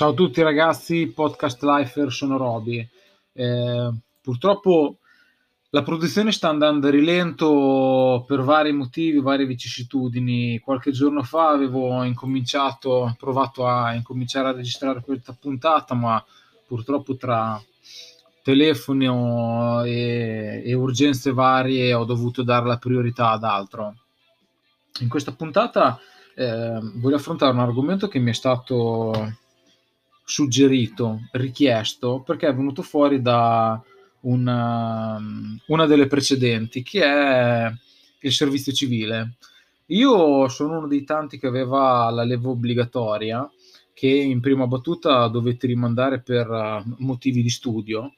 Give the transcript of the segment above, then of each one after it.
Ciao a tutti ragazzi, podcast lifer, sono Roby. Eh, purtroppo la produzione sta andando a rilento per vari motivi, varie vicissitudini. Qualche giorno fa avevo incominciato, provato a incominciare a registrare questa puntata, ma purtroppo tra telefoni e, e urgenze varie ho dovuto dare la priorità ad altro. In questa puntata eh, voglio affrontare un argomento che mi è stato suggerito, richiesto, perché è venuto fuori da una, una delle precedenti, che è il servizio civile. Io sono uno dei tanti che aveva la leva obbligatoria, che in prima battuta dovete rimandare per uh, motivi di studio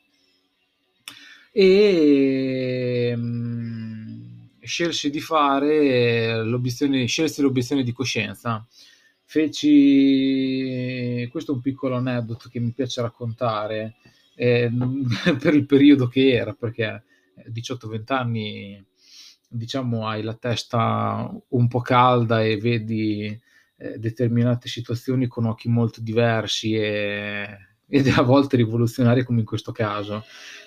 e um, scelsi di fare l'obiezione, scelsi l'obiezione di coscienza feci questo è un piccolo aneddoto che mi piace raccontare eh, per il periodo che era perché 18-20 anni diciamo hai la testa un po' calda e vedi eh, determinate situazioni con occhi molto diversi e, ed a volte rivoluzionari come in questo caso.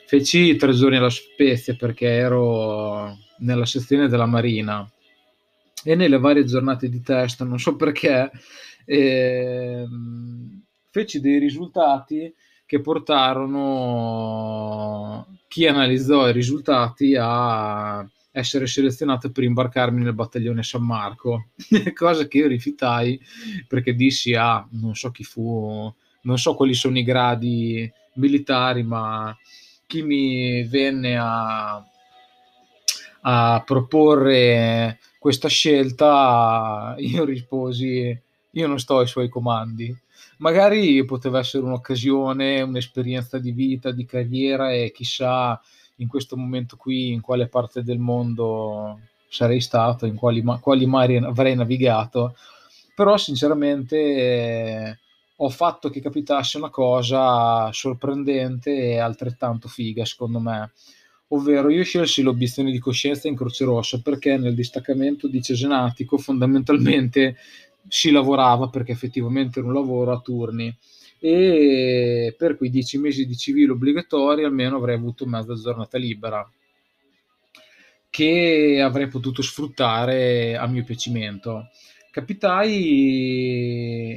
Feci tre giorni alla Spezia perché ero nella sezione della Marina e nelle varie giornate di test, non so perché, eh, feci dei risultati che portarono chi analizzò i risultati a essere selezionato per imbarcarmi nel battaglione San Marco, cosa che io rifiutai perché dissi, ah, non so chi fu, non so quali sono i gradi militari, ma chi mi venne a, a proporre questa scelta io risposi io non sto ai suoi comandi. Magari poteva essere un'occasione, un'esperienza di vita, di carriera e chissà in questo momento qui in quale parte del mondo sarei stato, in quali, quali mari avrei navigato. Però sinceramente eh, ho fatto che capitasse una cosa sorprendente e altrettanto figa secondo me ovvero io scelsi l'obiezione di coscienza in Croce Rossa perché nel distaccamento di Cesenatico fondamentalmente si lavorava perché effettivamente era un lavoro a turni e per quei dieci mesi di civile obbligatori almeno avrei avuto mezza giornata libera che avrei potuto sfruttare a mio piacimento. Capitai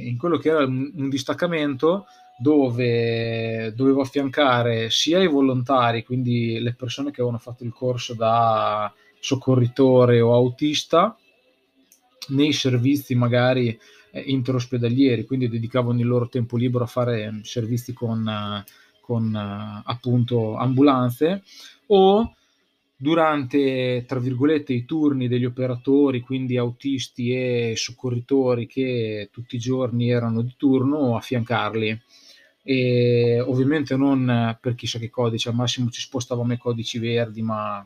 in quello che era un distaccamento dove dovevo affiancare sia i volontari, quindi le persone che avevano fatto il corso da soccorritore o autista, nei servizi magari eh, interospedalieri, quindi dedicavano il loro tempo libero a fare servizi con, con appunto ambulanze o durante, tra virgolette, i turni degli operatori, quindi autisti e soccorritori che tutti i giorni erano di turno, affiancarli e ovviamente non per chissà che codice, al massimo ci spostavamo i codici verdi, ma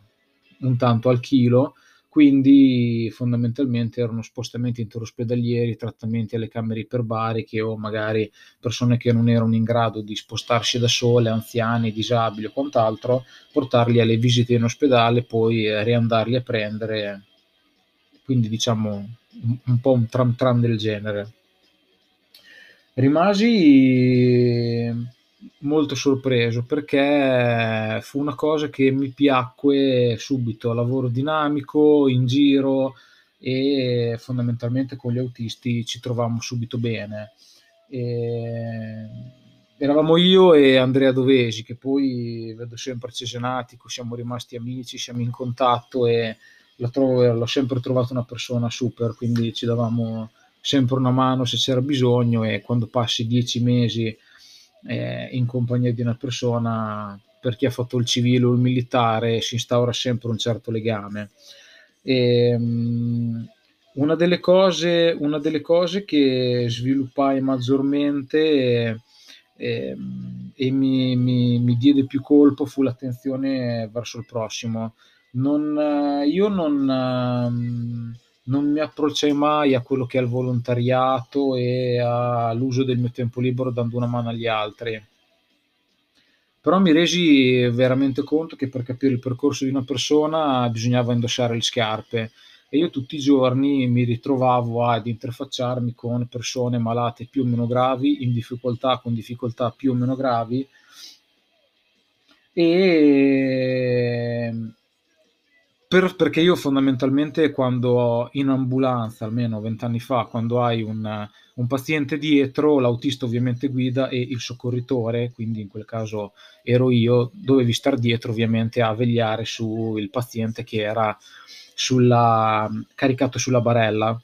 un tanto al chilo, quindi fondamentalmente erano spostamenti interospedalieri, trattamenti alle camere iperbariche o magari persone che non erano in grado di spostarsi da sole, anziani, disabili o quant'altro, portarli alle visite in ospedale, poi riandarli a prendere, quindi diciamo un, un po' un tram tram del genere. Rimasi molto sorpreso perché fu una cosa che mi piacque subito, lavoro dinamico, in giro e fondamentalmente con gli autisti ci trovavamo subito bene. E eravamo io e Andrea Dovesi, che poi vedo sempre cesenatico, siamo rimasti amici, siamo in contatto e trovo, l'ho sempre trovato una persona super, quindi ci davamo sempre una mano se c'era bisogno e quando passi dieci mesi eh, in compagnia di una persona, per chi ha fatto il civile o il militare, si instaura sempre un certo legame. E, um, una, delle cose, una delle cose che sviluppai maggiormente e, e, e mi, mi, mi, diede più colpo fu l'attenzione verso il prossimo. Non, io non... Um, non mi approcciai mai a quello che è il volontariato e all'uso del mio tempo libero dando una mano agli altri. Però mi resi veramente conto che per capire il percorso di una persona bisognava indossare le scarpe e io tutti i giorni mi ritrovavo ad interfacciarmi con persone malate più o meno gravi, in difficoltà, con difficoltà più o meno gravi e per, perché io fondamentalmente quando in ambulanza, almeno vent'anni fa, quando hai un, un, paziente dietro, l'autista ovviamente guida e il soccorritore, quindi in quel caso ero io, dovevi stare dietro ovviamente a vegliare sul paziente che era sulla, caricato sulla barella.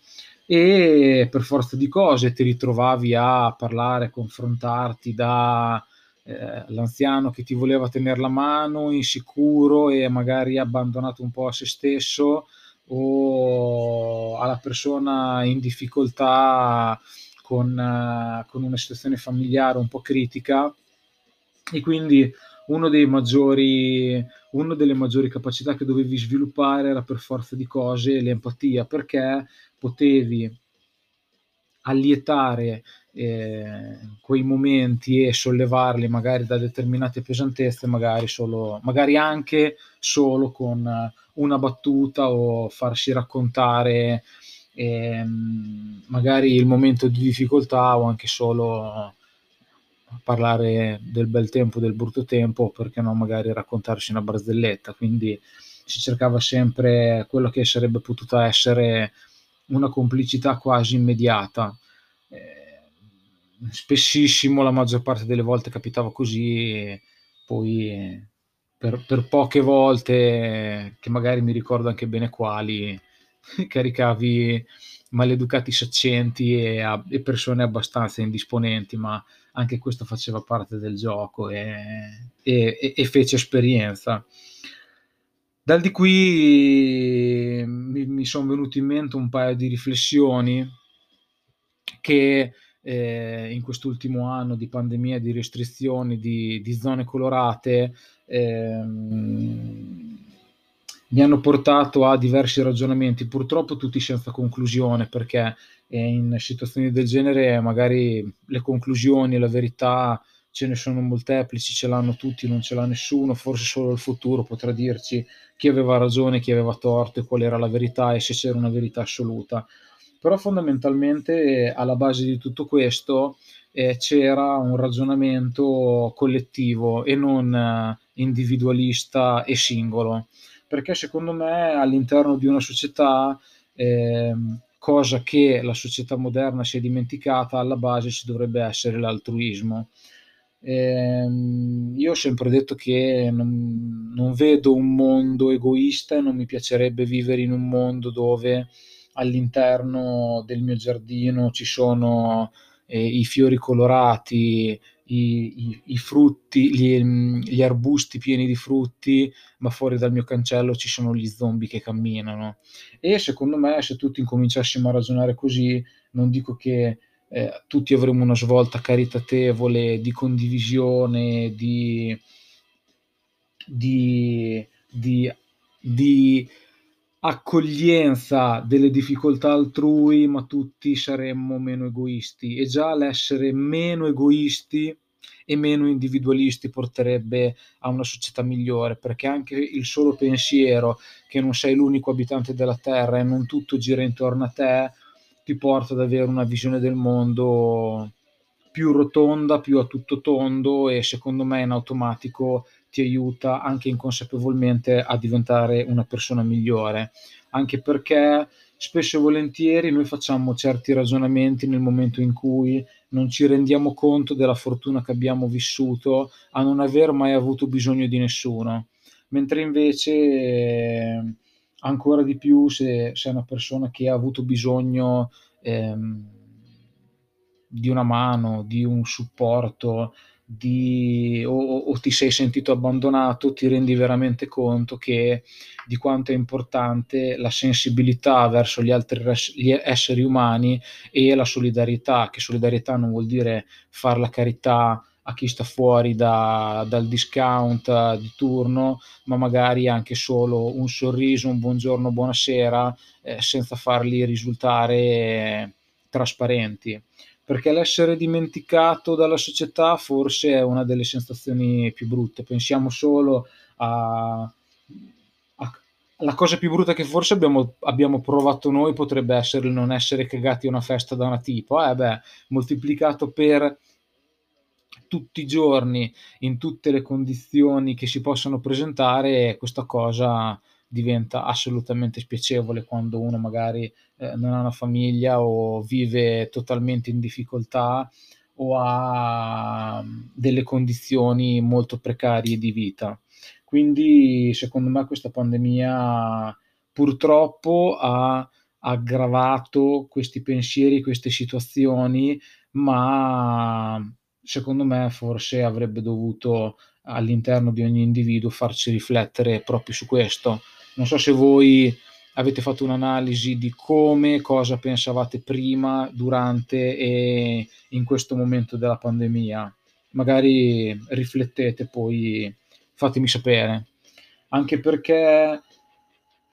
E per forza di cose ti ritrovavi a parlare, confrontarti da eh, l'anziano che ti voleva tenere la mano, insicuro e magari abbandonato un po' a se stesso, o alla persona in difficoltà con, uh, con una situazione familiare un po' critica. E quindi uno dei maggiori, una delle maggiori capacità che dovevi sviluppare era per forza di cose l'empatia, perché potevi allietare eh, quei momenti e sollevarli magari da determinate pesantezze, magari, solo, magari anche solo con una battuta o farsi raccontare eh, magari il momento di difficoltà o anche solo parlare del bel tempo, del brutto tempo, perché no, magari raccontarsi una barzelletta. Quindi si cercava sempre quello che sarebbe potuta essere una complicità quasi immediata. Eh, spessissimo, la maggior parte delle volte capitava così, poi per, per, poche volte, che magari mi ricordo anche bene quali, caricavi maleducati saccenti e, e, persone abbastanza indisponenti, ma anche questo faceva parte del gioco e, e, e fece esperienza. Dal di qui mi, mi sono venute in mente un paio di riflessioni che eh, in quest'ultimo anno di pandemia, di restrizioni, di, di zone colorate, ehm, mi hanno portato a diversi ragionamenti, purtroppo tutti senza conclusione, perché in situazioni del genere magari le conclusioni, la verità ce ne sono molteplici, ce l'hanno tutti, non ce l'ha nessuno, forse solo il futuro potrà dirci chi aveva ragione, chi aveva torto e qual era la verità e se c'era una verità assoluta però fondamentalmente alla base di tutto questo eh, c'era un ragionamento collettivo e non eh, individualista e singolo, perché secondo me all'interno di una società, eh, cosa che la società moderna si è dimenticata, alla base ci dovrebbe essere l'altruismo. Eh, io ho sempre detto che non, non vedo un mondo egoista e non mi piacerebbe vivere in un mondo dove all'interno del mio giardino ci sono eh, i fiori colorati, i, i, i frutti, gli, gli, arbusti pieni di frutti, ma fuori dal mio cancello ci sono gli zombie che camminano. E secondo me, se tutti incominciassimo a ragionare così, non dico che eh, tutti avremo una svolta caritatevole di condivisione, di, di, di, di accoglienza delle difficoltà altrui, ma tutti saremmo meno egoisti. E già l'essere meno egoisti e meno individualisti porterebbe a una società migliore, perché anche il solo pensiero che non sei l'unico abitante della Terra e non tutto gira intorno a te ti porta ad avere una visione del mondo più rotonda, più a tutto tondo e secondo me in automatico ti aiuta anche inconsapevolmente a diventare una persona migliore, anche perché spesso e volentieri noi facciamo certi ragionamenti nel momento in cui non ci rendiamo conto della fortuna che abbiamo vissuto a non aver mai avuto bisogno di nessuno, mentre invece ancora di più se sei una persona che ha avuto bisogno ehm, di una mano, di un supporto, di, o, o, ti sei sentito abbandonato, ti rendi veramente conto che di quanto è importante la sensibilità verso gli altri gli esseri umani e la solidarietà, che solidarietà non vuol dire fare la carità a chi sta fuori da, dal discount di turno, ma magari anche solo un sorriso, un buongiorno, buonasera, eh, senza farli risultare trasparenti perché l'essere dimenticato dalla società forse è una delle sensazioni più brutte. Pensiamo solo a, la cosa più brutta che forse abbiamo, abbiamo, provato noi potrebbe essere il non essere cagati a una festa da una tipo, eh beh, moltiplicato per tutti i giorni, in tutte le condizioni che si possono presentare, questa cosa diventa assolutamente spiacevole quando uno magari eh, non ha una famiglia o vive totalmente in difficoltà o ha delle condizioni molto precarie di vita. Quindi secondo me questa pandemia purtroppo ha aggravato questi pensieri, queste situazioni, ma secondo me forse avrebbe dovuto all'interno di ogni individuo farci riflettere proprio su questo. Non so se voi avete fatto un'analisi di come, cosa pensavate prima, durante e in questo momento della pandemia. Magari riflettete, poi fatemi sapere. Anche perché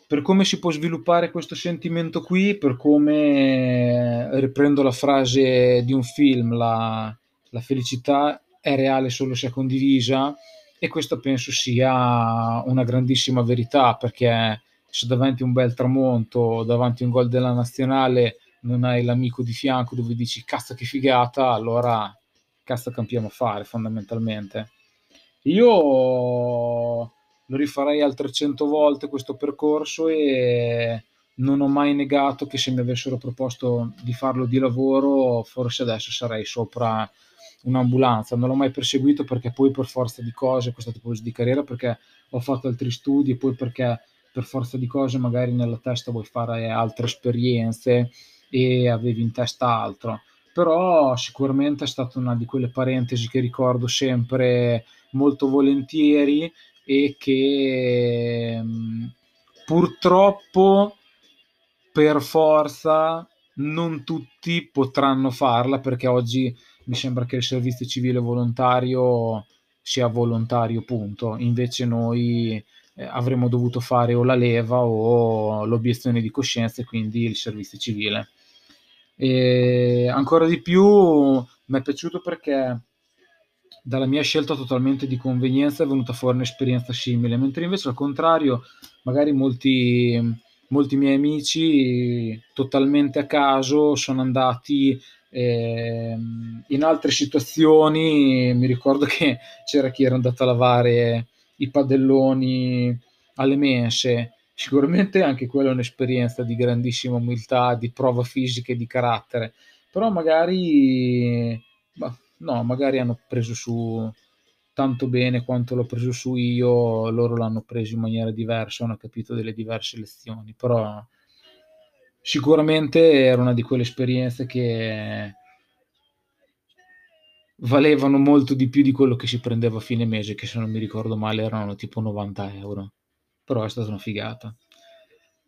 per come si può sviluppare questo sentimento qui, per come riprendo la frase di un film, la, la felicità è reale solo se è condivisa e questo penso sia una grandissima verità perché se davanti a un bel tramonto, davanti a un gol della nazionale non hai l'amico di fianco dove dici cazzo che figata, allora cazzo campiamo a fare fondamentalmente. Io lo rifarei altre 100 volte questo percorso e non ho mai negato che se mi avessero proposto di farlo di lavoro forse adesso sarei sopra un'ambulanza, non l'ho mai perseguito perché poi per forza di cose, questa tipologia di carriera, perché ho fatto altri studi e poi perché per forza di cose magari nella testa vuoi fare altre esperienze e avevi in testa altro. Però sicuramente è stata una di quelle parentesi che ricordo sempre molto volentieri e che purtroppo per forza non tutti potranno farla perché oggi mi sembra che il servizio civile volontario sia volontario, punto. Invece noi eh, avremmo dovuto fare o la leva o l'obiezione di coscienza e quindi il servizio civile. E ancora di più mi è piaciuto perché dalla mia scelta totalmente di convenienza è venuta fuori un'esperienza simile, mentre invece al contrario, magari molti, molti miei amici totalmente a caso sono andati eh, in altre situazioni mi ricordo che c'era chi era andato a lavare i padelloni alle mense. Sicuramente anche quella è un'esperienza di grandissima umiltà, di prova fisica e di carattere, però magari, bah, no, magari hanno preso su tanto bene quanto l'ho preso su io, loro l'hanno preso in maniera diversa, hanno capito delle diverse lezioni, però sicuramente era una di quelle esperienze che valevano molto di più di quello che si prendeva a fine mese, che se non mi ricordo male erano tipo 90 euro. Però è stata una figata.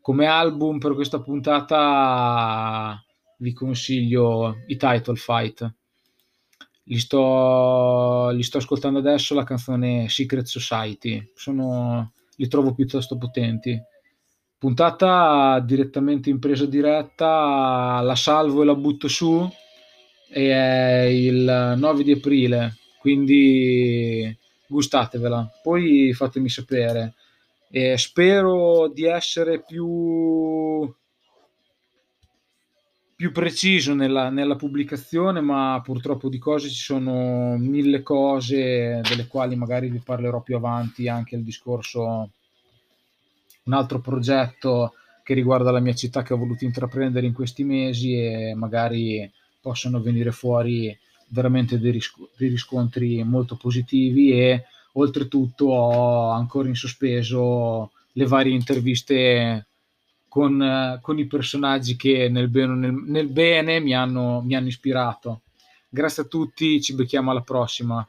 Come album per questa puntata vi consiglio i Title Fight. Li sto, li sto ascoltando adesso, la canzone Secret Society. Sono, li trovo piuttosto potenti puntata direttamente in presa diretta, la salvo e la butto su e è il 9 di aprile, quindi gustatevela, poi fatemi sapere. E spero di essere più, più preciso nella, nella, pubblicazione, ma purtroppo di cose ci sono mille cose delle quali magari vi parlerò più avanti anche il discorso un altro progetto che riguarda la mia città che ho voluto intraprendere in questi mesi e magari possono venire fuori veramente dei, risco- dei riscontri molto positivi e oltretutto ho ancora in sospeso le varie interviste con, con i personaggi che nel bene, nel, nel bene mi, hanno, mi hanno ispirato. Grazie a tutti, ci becchiamo alla prossima.